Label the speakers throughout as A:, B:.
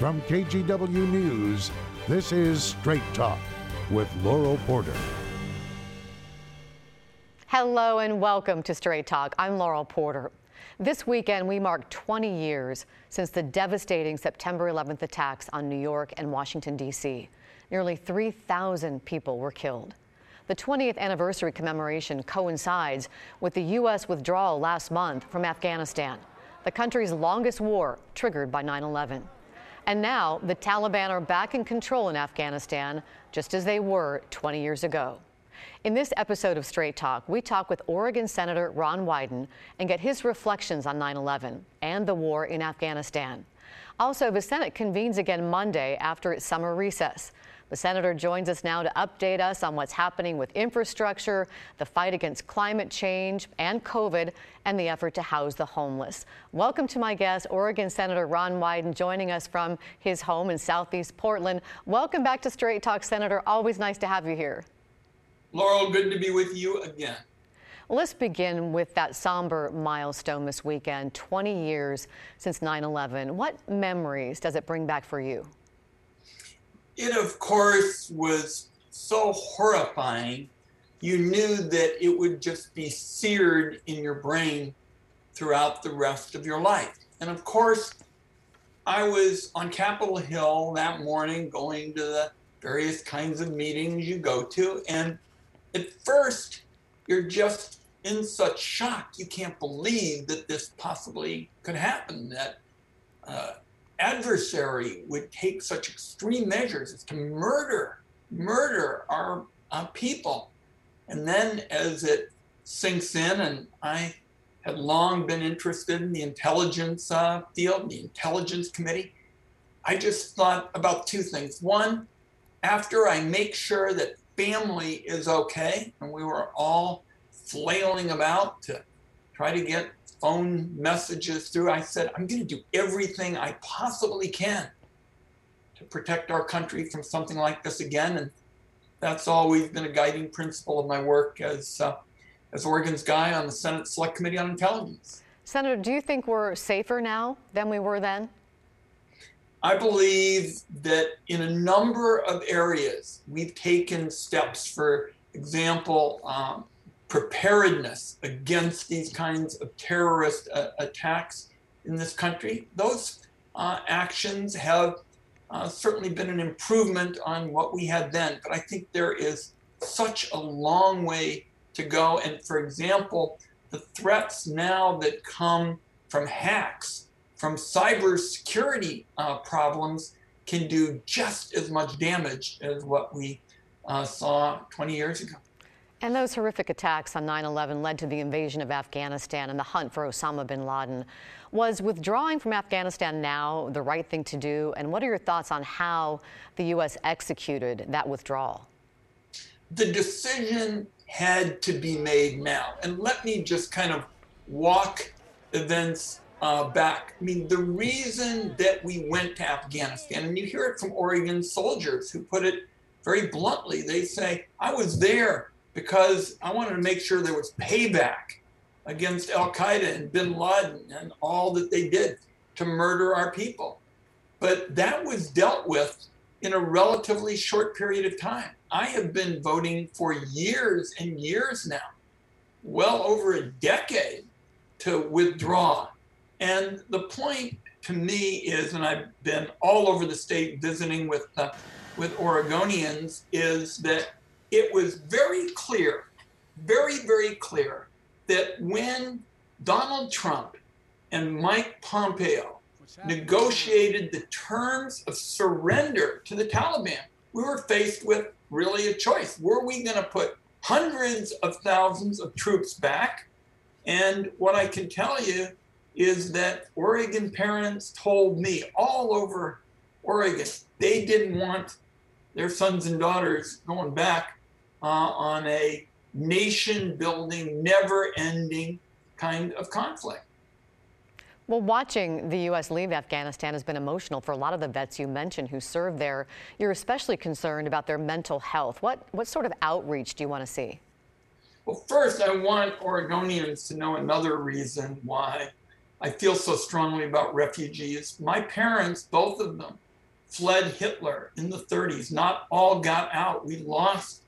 A: From KGW News, this is Straight Talk with Laurel Porter.
B: Hello and welcome to Straight Talk. I'm Laurel Porter. This weekend, we mark 20 years since the devastating September 11th attacks on New York and Washington, D.C. Nearly 3,000 people were killed. The 20th anniversary commemoration coincides with the U.S. withdrawal last month from Afghanistan, the country's longest war triggered by 9 11. And now the Taliban are back in control in Afghanistan, just as they were 20 years ago. In this episode of Straight Talk, we talk with Oregon Senator Ron Wyden and get his reflections on 9 11 and the war in Afghanistan. Also, the Senate convenes again Monday after its summer recess. The senator joins us now to update us on what's happening with infrastructure, the fight against climate change and COVID, and the effort to house the homeless. Welcome to my guest, Oregon Senator Ron Wyden, joining us from his home in Southeast Portland. Welcome back to Straight Talk, Senator. Always nice to have you here.
C: Laurel, good to be with you again.
B: Let's begin with that somber milestone this weekend 20 years since 9 11. What memories does it bring back for you?
C: It, of course, was so horrifying. You knew that it would just be seared in your brain throughout the rest of your life. And of course, I was on Capitol Hill that morning going to the various kinds of meetings you go to. And at first, you're just in such shock. You can't believe that this possibly could happen, that uh, adversary would take such extreme measures as to murder, murder our people. And then as it sinks in, and I had long been interested in the intelligence uh, field, the intelligence committee, I just thought about two things. One, after I make sure that family is okay, and we were all flailing about to try to get phone messages through, I said, I'm going to do everything I possibly can to protect our country from something like this again. And that's always been a guiding principle of my work as, uh, as Oregon's guy on the Senate Select Committee on Intelligence.
B: Senator, do you think we're safer now than we were then?
C: I believe that in a number of areas, we've taken steps, for example, um, preparedness against these kinds of terrorist uh, attacks in this country. Those uh, actions have uh, certainly been an improvement on what we had then, but I think there is such a long way to go. And for example, the threats now that come from hacks from cybersecurity uh, problems can do just as much damage as what we uh, saw 20 years ago.
B: And those horrific attacks on 9 11 led to the invasion of Afghanistan and the hunt for Osama bin Laden. Was withdrawing from Afghanistan now the right thing to do? And what are your thoughts on how the U.S. executed that withdrawal?
C: The decision had to be made now. And let me just kind of walk events uh, back. I mean, the reason that we went to Afghanistan, and you hear it from Oregon soldiers who put it very bluntly, they say, I was there because I wanted to make sure there was payback against Al Qaeda and bin Laden and all that they did to murder our people. But that was dealt with in a relatively short period of time. I have been voting for years and years now, well over a decade, to withdraw and the point to me is, and I've been all over the state visiting with uh, with Oregonians, is that it was very clear, very very clear that when Donald Trump and Mike Pompeo negotiated the terms of surrender to the Taliban, we were faced with really a choice. Were we going to put hundreds of thousands of troops back? And what I can tell you is that Oregon parents told me all over Oregon they didn't want their sons and daughters going back uh, on a nation building, never ending kind of conflict.
B: Well, watching the U.S. leave Afghanistan has been emotional for a lot of the vets you mentioned who served there. You're especially concerned about their mental health. What, what sort of outreach do you want to see?
C: Well, first, I want Oregonians to know another reason why I feel so strongly about refugees. My parents, both of them, fled Hitler in the 30s. Not all got out. We lost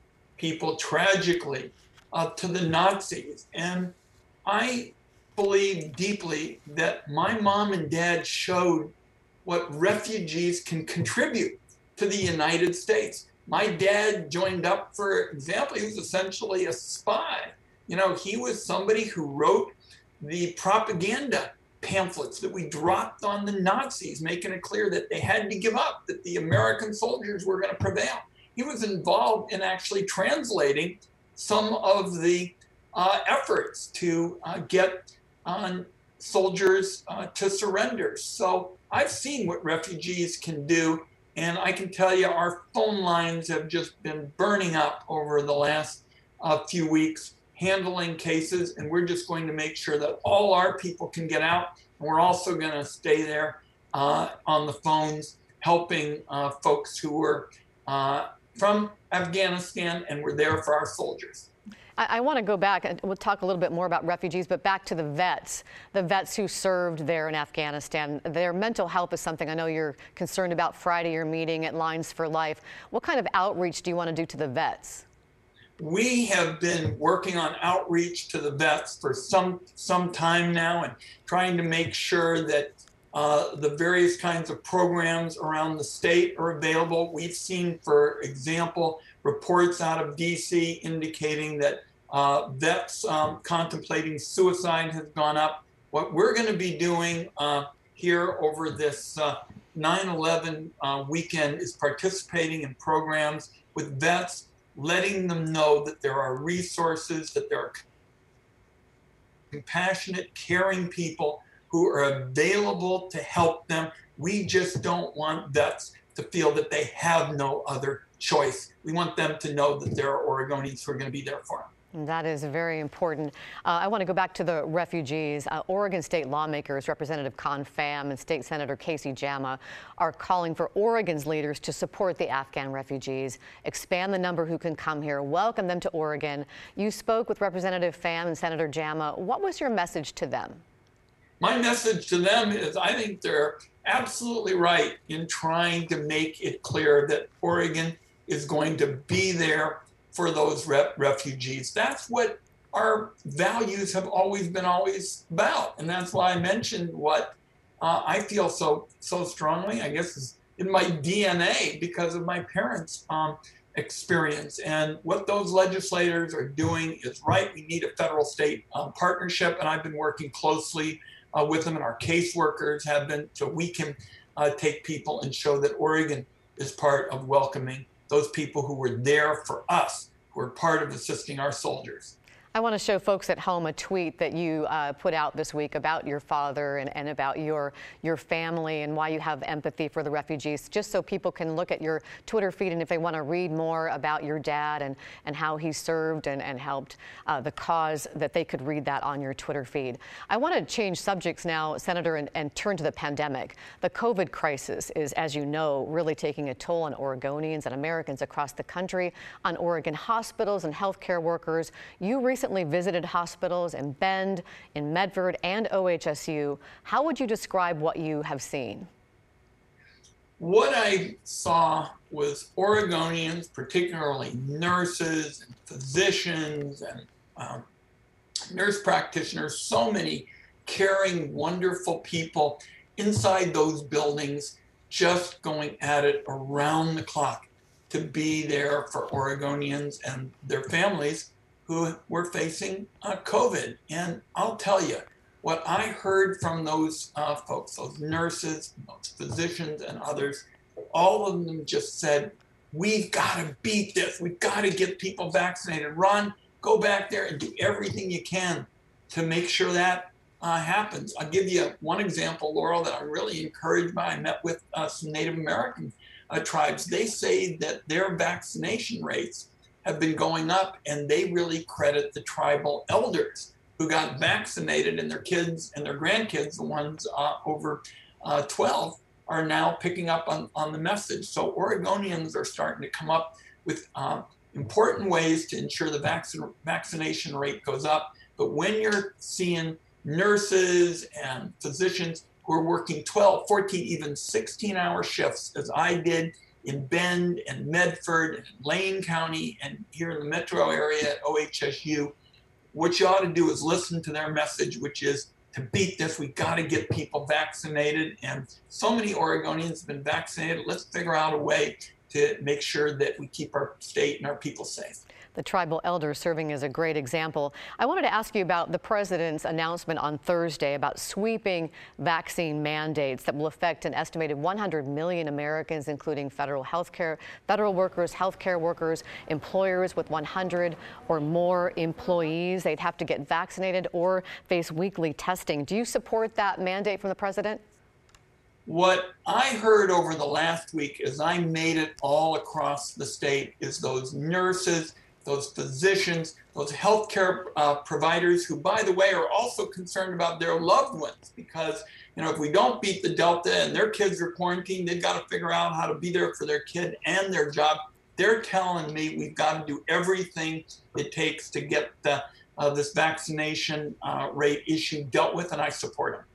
C: people tragically uh, to the Nazis. And I believe deeply that my mom and dad showed what refugees can contribute to the United States. My dad joined up, for example, he was essentially a spy. You know, he was somebody who wrote the propaganda pamphlets that we dropped on the Nazis, making it clear that they had to give up, that the American soldiers were going to prevail. He was involved in actually translating some of the uh, efforts to uh, get soldiers uh, to surrender. So I've seen what refugees can do, and I can tell you our phone lines have just been burning up over the last uh, few weeks handling cases, and we're just going to make sure that all our people can get out. And we're also going to stay there uh, on the phones helping uh, folks who were uh, from Afghanistan and were there for our soldiers.
B: I, I want to go back and we'll talk a little bit more about refugees, but back to the vets, the vets who served there in Afghanistan. Their mental health is something I know you're concerned about. Friday, you're meeting at Lines for Life. What kind of outreach do you want to do to the vets?
C: we have been working on outreach to the vets for some some time now and trying to make sure that uh, the various kinds of programs around the state are available. We've seen, for example, reports out of DC indicating that uh, vets um, contemplating suicide has gone up. What we're going to be doing uh, here over this 9 uh, 11 uh, weekend is participating in programs with vets, letting them know that there are resources, that there are compassionate, caring people who are available to help them. We just don't want vets to feel that they have no other choice. We want them to know that there are Oregonians who are going to be there for them.
B: That is very important. Uh, I want to go back to the refugees. Uh, Oregon state lawmakers, Representative Khanh Pham and State Senator Kayse Jama, are calling for Oregon's leaders to support the Afghan refugees, expand the number who can come here, welcome them to Oregon. You spoke with Representative Pham and Senator Jama. What was your message to them?
C: My message to them is I think they're absolutely right in trying to make it clear that Oregon is going to be there for those refugees. That's what our values have always been always about, and that's why I mentioned what uh, I feel so so strongly. I guess is in my DNA because of my parents' um, experience and what those legislators are doing is right. We need a federal-state um, partnership, and I've been working closely uh, with them, and our caseworkers have been, so we can uh, take people and show that Oregon is part of welcoming those people who were there for us, who were part of assisting our soldiers.
B: I want to show folks at home a tweet that you uh, put out this week about your father and, and about your your family and why you have empathy for the refugees, just so people can look at your Twitter feed and if they want to read more about your dad and, and how he served and, and helped uh, the cause, that they could read that on your Twitter feed. I want to change subjects now, Senator, and, and turn to the pandemic. The COVID crisis is, as you know, really taking a toll on Oregonians and Americans across the country, on Oregon hospitals and healthcare workers. You recently recently visited hospitals in Bend, in Medford, and OHSU. How would you describe what you have seen?
C: What I saw was Oregonians, particularly nurses and physicians and um, nurse practitioners, so many caring, wonderful people inside those buildings, just going at it around the clock to be there for Oregonians and their families who were facing uh, COVID. And I'll tell you, what I heard from those uh, folks, those nurses, those physicians, and others, all of them just said, We've got to beat this. We've got to get people vaccinated. Run, go back there and do everything you can to make sure that uh, happens. I'll give you one example, Laurel, that I'm really encouraged by. I met with uh, some Native American uh, tribes. They say that their vaccination rates have been going up, and they really credit the tribal elders who got vaccinated, and their kids and their grandkids, the ones uh, over uh, 12, are now picking up on, on the message. So Oregonians are starting to come up with uh, important ways to ensure the vaccination rate goes up. But when you're seeing nurses and physicians who are working 12, 14, even 16 hour shifts, as I did in Bend and Medford and Lane County and here in the metro area at OHSU. What you ought to do is listen to their message, which is to beat this, we got to get people vaccinated. And so many Oregonians have been vaccinated. Let's figure out a way to make sure that we keep our state and our people safe
B: the tribal elders serving as a great example. I wanted to ask you about the president's announcement on Thursday about sweeping vaccine mandates that will affect an estimated 100 million Americans, including federal health care, federal workers, healthcare workers, employers with 100 or more employees. They'd have to get vaccinated or face weekly testing. Do you support that mandate from the president?
C: What I heard over the last week as I made it all across the state is those nurses those physicians, those healthcare uh, providers who, by the way, are also concerned about their loved ones because, you know, if we don't beat the Delta and their kids are quarantined, they've got to figure out how to be there for their kid and their job. They're telling me we've got to do everything it takes to get the, uh, this vaccination uh, rate issue dealt with, and I support them.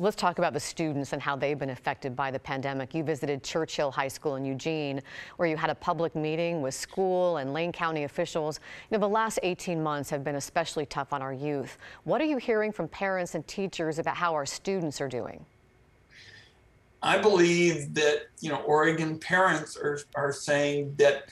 B: Let's talk about the students and how they've been affected by the pandemic. You visited Churchill High School in Eugene, where you had a public meeting with school and Lane County officials. You know, the last 18 months have been especially tough on our youth. What are you hearing from parents and teachers about how our students are doing?
C: I believe that, you know, Oregon parents are, are saying that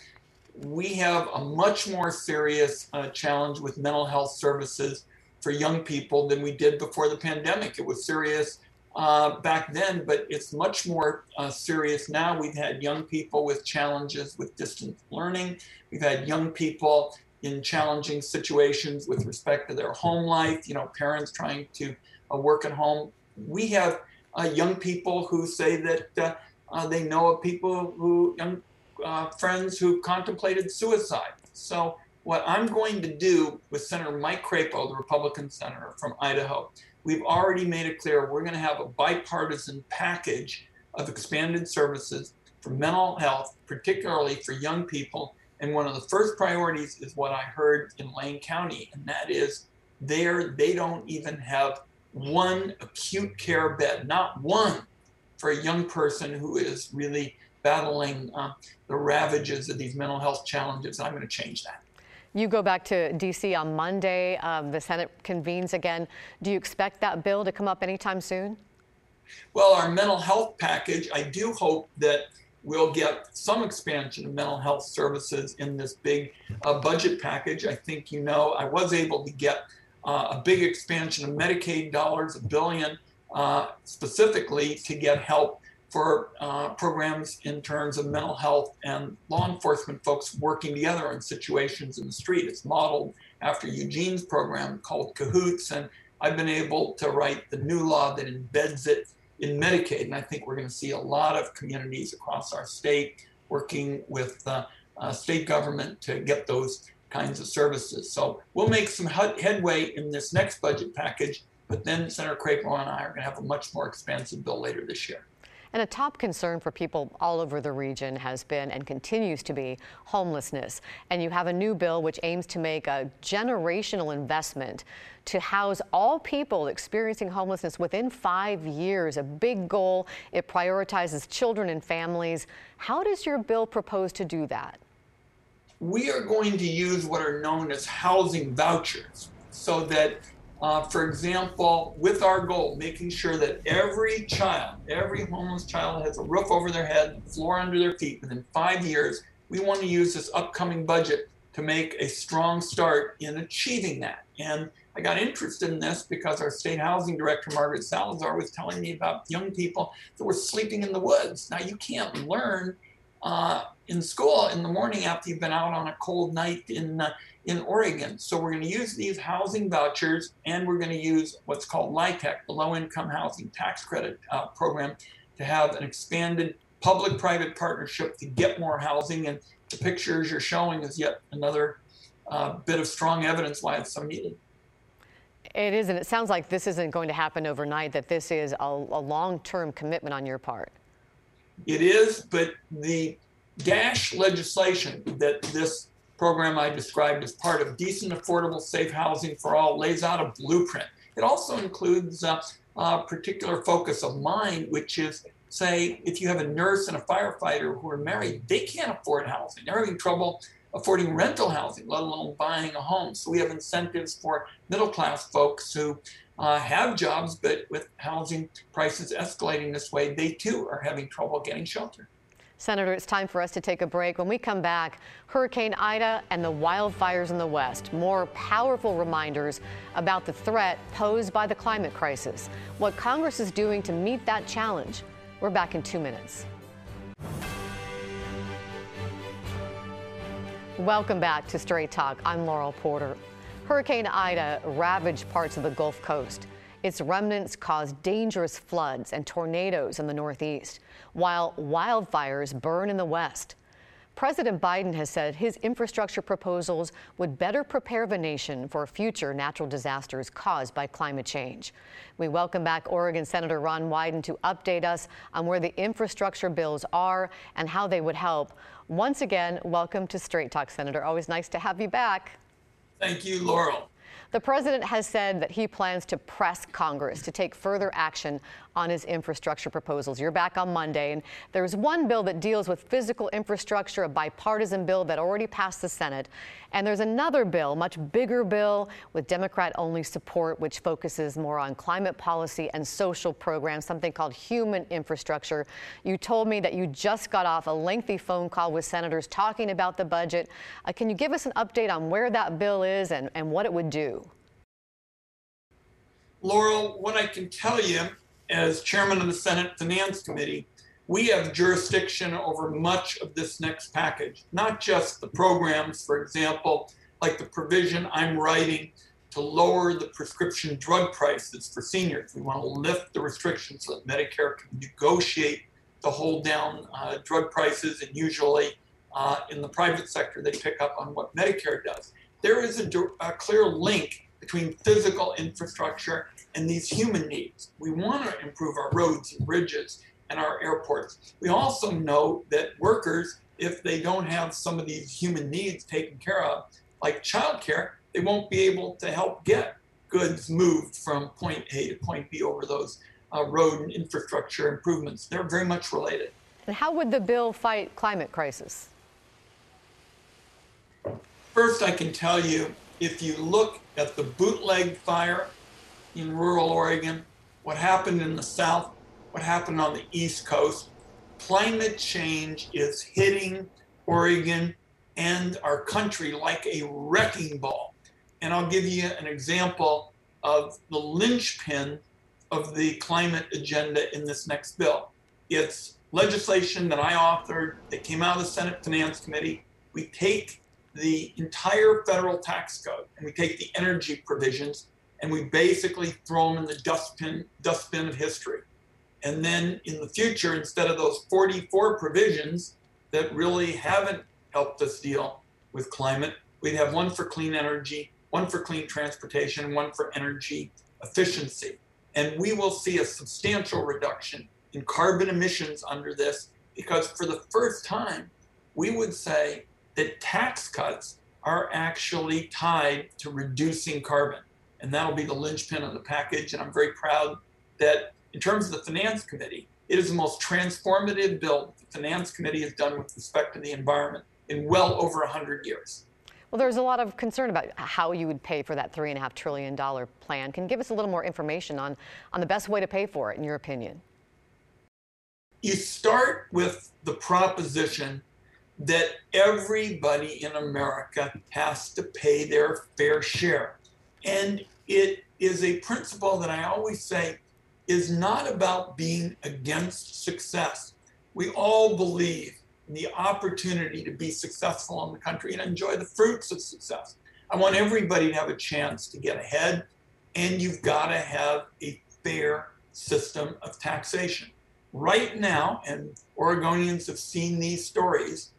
C: we have a much more serious uh, challenge with mental health services for young people than we did before the pandemic. It was serious uh, back then, but it's much more uh, serious now. We've had young people with challenges with distance learning. We've had young people in challenging situations with respect to their home life, you know, parents trying to uh, work at home. We have uh, young people who say that uh, uh, they know of people who, young friends who contemplated suicide. So what I'm going to do with Senator Mike Crapo, the Republican senator from Idaho, we've already made it clear we're going to have a bipartisan package of expanded services for mental health, particularly for young people. And one of the first priorities is what I heard in Lane County, and that is there they don't even have one acute care bed, not one for a young person who is really battling uh, the ravages of these mental health challenges. I'm going to change that.
B: You go back to D.C. on Monday. Um, the Senate convenes again. Do you expect that bill to come up anytime soon?
C: Well, our mental health package, I do hope that we'll get some expansion of mental health services in this big uh, budget package. I think you know I was able to get uh, a big expansion of Medicaid dollars, a billion uh, specifically to get help for uh, programs in terms of mental health and law enforcement folks working together in situations in the street. It's modeled after Eugene's program called Cahoots, and I've been able to write the new law that embeds it in Medicaid. And I think we're going to see a lot of communities across our state working with uh, uh, state government to get those kinds of services. So we'll make some headway in this next budget package, but then Senator Crapo and I are going to have a much more expansive bill later this year.
B: And a top concern for people all over the region has been and continues to be homelessness. And you have a new bill which aims to make a generational investment to house all people experiencing homelessness within five years. A big goal. It prioritizes children and families. How does your bill propose to do that?
C: We are going to use what are known as housing vouchers so that uh, for example, with our goal, making sure that every child, every homeless child has a roof over their head, floor under their feet within five years, we want to use this upcoming budget to make a strong start in achieving that. And I got interested in this because our state housing director, Margaret Salazar, was telling me about young people that were sleeping in the woods. Now, you can't learn uh, in school in the morning after you've been out on a cold night in uh, in Oregon. So we're going to use these housing vouchers and we're going to use what's called LIHTC, the Low Income Housing Tax Credit uh, Program, to have an expanded public private partnership to get more housing. And the pictures you're showing is yet another uh, bit of strong evidence why it's so needed.
B: It is, and it sounds like this isn't going to happen overnight, that this is a, a long term commitment on your part.
C: It is, but the DASH legislation that this program I described as part of decent, affordable, safe housing for all lays out a blueprint. It also includes a, uh, particular focus of mine, which is say, if you have a nurse and a firefighter who are married, they can't afford housing. They're having trouble affording rental housing, let alone buying a home. So we have incentives for middle class folks who uh, have jobs, but with housing prices escalating this way, they too are having trouble getting shelter.
B: Senator, it's time for us to take a break. When we come back, Hurricane Ida and the wildfires in the West, more powerful reminders about the threat posed by the climate crisis, what Congress is doing to meet that challenge. We're back in two minutes. Welcome back to Straight Talk. I'm Laurel Porter. Hurricane Ida ravaged parts of the Gulf Coast. Its remnants caused dangerous floods and tornadoes in the Northeast, while wildfires burn in the West. President Biden has said his infrastructure proposals would better prepare the nation for future natural disasters caused by climate change. We welcome back Oregon Senator Ron Wyden to update us on where the infrastructure bills are and how they would help. Once again, welcome to Straight Talk, Senator. Always nice to have you back.
C: Thank you, Laurel.
B: The president has said that he plans to press Congress to take further action on his infrastructure proposals. You're back on Monday, and there's one bill that deals with physical infrastructure, a bipartisan bill that already passed the Senate. And there's another bill, much bigger bill with Democrat only support, which focuses more on climate policy and social programs, something called human infrastructure. You told me that you just got off a lengthy phone call with senators talking about the budget. Uh, can you give us an update on where that bill is and, and what it would do?
C: Laurel, what I can tell you as chairman of the Senate Finance Committee, we have jurisdiction over much of this next package, not just the programs, for example, like the provision I'm writing to lower the prescription drug prices for seniors. We want to lift the restrictions so that Medicare can negotiate to hold down uh, drug prices, and usually uh, in the private sector, they pick up on what Medicare does. There is a, a clear link between physical infrastructure and these human needs. We want to improve our roads and bridges and our airports. We also know that workers, if they don't have some of these human needs taken care of, like childcare, they won't be able to help get goods moved from point A to point B over those uh, road and infrastructure improvements. They're very much related.
B: And how would the bill fight climate crisis?
C: First, I can tell you if you look at the bootleg fire in rural Oregon, what happened in the South, what happened on the East Coast, climate change is hitting Oregon and our country like a wrecking ball. And I'll give you an example of the linchpin of the climate agenda in this next bill. It's legislation that I authored that came out of the Senate Finance Committee. We take the entire federal tax code and we take the energy provisions and we basically throw them in the dustbin dustbin of history. And then in the future, instead of those 44 provisions that really haven't helped us deal with climate, we'd have one for clean energy, one for clean transportation, one for energy efficiency. And we will see a substantial reduction in carbon emissions under this because for the first time, we would say that tax cuts are actually tied to reducing carbon. And that'll be the linchpin of the package. And I'm very proud that, in terms of the Finance Committee, it is the most transformative bill the Finance Committee has done with respect to the environment in well over 100 years.
B: Well, there's a lot of concern about how you would pay for that $3.5 trillion plan. Can you give us a little more information on, on the best way to pay for it, in your opinion?
C: You start with the proposition that everybody in America has to pay their fair share. And it is a principle that I always say is not about being against success. We all believe in the opportunity to be successful in the country and enjoy the fruits of success. I want everybody to have a chance to get ahead, and you've got to have a fair system of taxation. Right now, and Oregonians have seen these stories,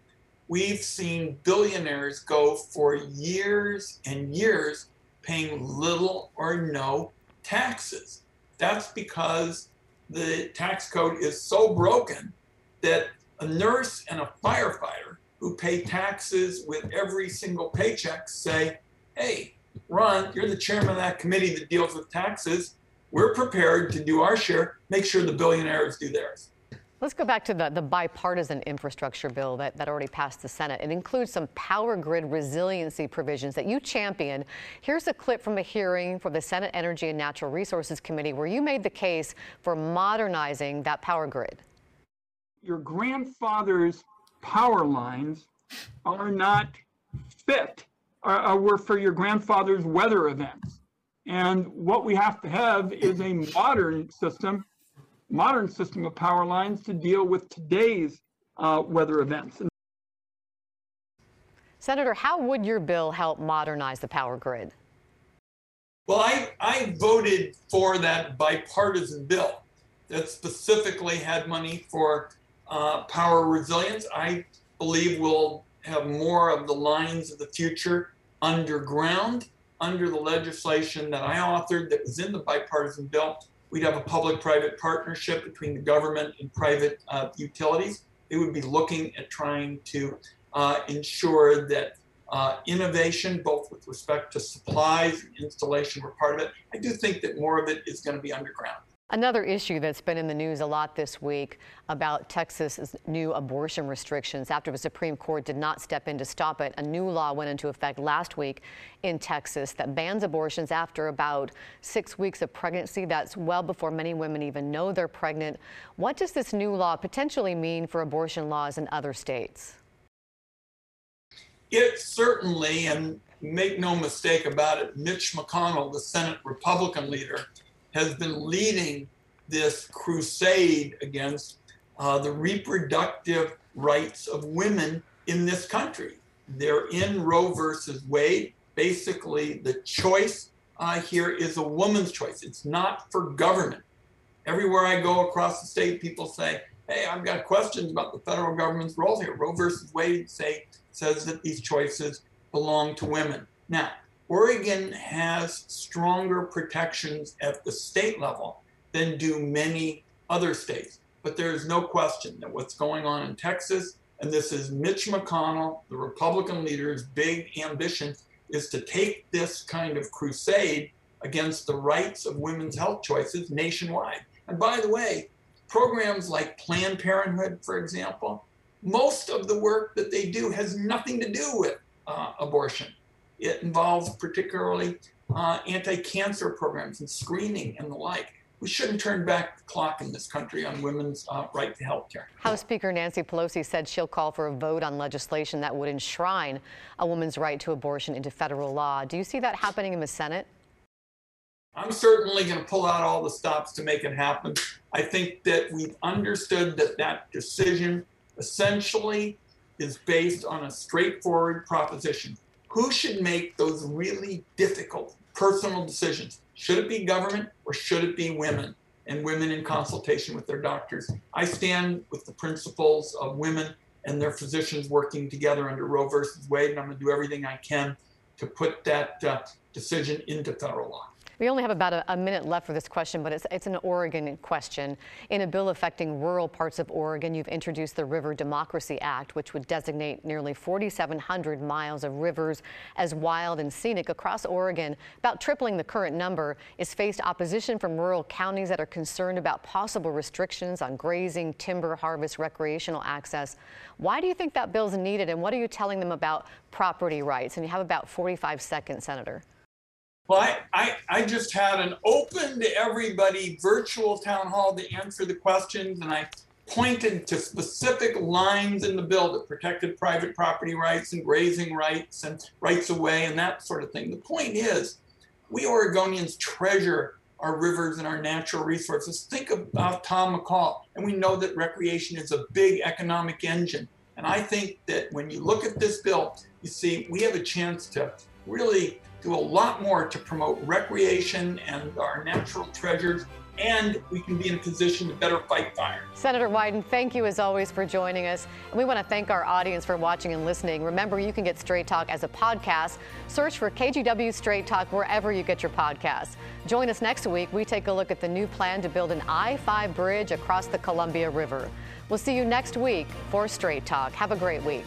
C: we've seen billionaires go for years and years paying little or no taxes. That's because the tax code is so broken that a nurse and a firefighter who pay taxes with every single paycheck say, hey, Ron, you're the chairman of that committee that deals with taxes. we're prepared to do our share, make sure the billionaires do theirs.
B: Let's go back to the, the bipartisan infrastructure bill that, that already passed the Senate. It includes some power grid resiliency provisions that you champion. Here's a clip from a hearing for the Senate Energy and Natural Resources Committee where you made the case for modernizing that power grid.
D: Your grandfather's power lines are not fit, uh, were for your grandfather's weather events. And what we have to have is a modern system modern system of power lines to deal with today's uh, weather events.
B: Senator, how would your bill help modernize the power grid?
C: Well, I, I voted for that bipartisan bill that specifically had money for uh, power resilience. I believe we'll have more of the lines of the future underground under the legislation that I authored that was in the bipartisan bill We'd have a public-private partnership between the government and private uh, utilities. They would be looking at trying to uh, ensure that uh, innovation, both with respect to supplies and installation, were part of it. I do think that more of it is going to be underground.
B: Another issue that's been in the news a lot this week about Texas's new abortion restrictions after the Supreme Court did not step in to stop it. A new law went into effect last week in Texas that bans abortions after about six weeks of pregnancy. That's well before many women even know they're pregnant. What does this new law potentially mean for abortion laws in other states?
C: It certainly, and make no mistake about it, Mitch McConnell, the Senate Republican leader, has been leading this crusade against uh, the reproductive rights of women in this country. They're in Roe versus Wade. Basically, the choice uh, here is a woman's choice. It's not for government. Everywhere I go across the state, people say, "Hey, I've got questions about the federal government's role here." Roe versus Wade say says that these choices belong to women. Now, Oregon has stronger protections at the state level than do many other states. But there is no question that what's going on in Texas, and this is Mitch McConnell, the Republican leader's big ambition, is to take this kind of crusade against the rights of women's health choices nationwide. And by the way, programs like Planned Parenthood, for example, most of the work that they do has nothing to do with uh, abortion. It involves particularly uh, anti-cancer programs and screening and the like. We shouldn't turn back the clock in this country on women's uh, right to health care.
B: House Speaker Nancy Pelosi said she'll call for a vote on legislation that would enshrine a woman's right to abortion into federal law. Do you see that happening in the Senate?
C: I'm certainly going to pull out all the stops to make it happen. I think that we've understood that that decision essentially is based on a straightforward proposition who should make those really difficult personal decisions? Should it be government or should it be women and women in consultation with their doctors? I stand with the principles of women and their physicians working together under Roe versus Wade, and I'm going to do everything I can to put that uh, decision into federal law.
B: We only have about a, a, minute left for this question, but it's, it's an Oregon question. In a bill affecting rural parts of Oregon, you've introduced the River Democracy Act, which would designate nearly 4,700 miles of rivers as wild and scenic across Oregon. About tripling the current number is faced opposition from rural counties that are concerned about possible restrictions on grazing, timber harvest, recreational access. Why do you think that bill is needed, and what are you telling them about property rights? And you have about 45 seconds, Senator.
C: Well, I, I, I, just had an open to everybody virtual town hall to answer the questions, and I pointed to specific lines in the bill that protected private property rights and grazing rights and rights of way and that sort of thing. The point is, we Oregonians treasure our rivers and our natural resources. Think about Tom McCall, and we know that recreation is a big economic engine. And I think that when you look at this bill, you see we have a chance to really do a lot more to promote recreation and our natural treasures and we can be in a position to better fight fire.
B: Senator Wyden, thank you as always for joining us. And we want to thank our audience for watching and listening. Remember, you can get Straight Talk as a podcast. Search for KGW Straight Talk wherever you get your podcasts. Join us next week. We take a look at the new plan to build an I 5 bridge across the Columbia River. We'll see you next week for Straight Talk. Have a great week.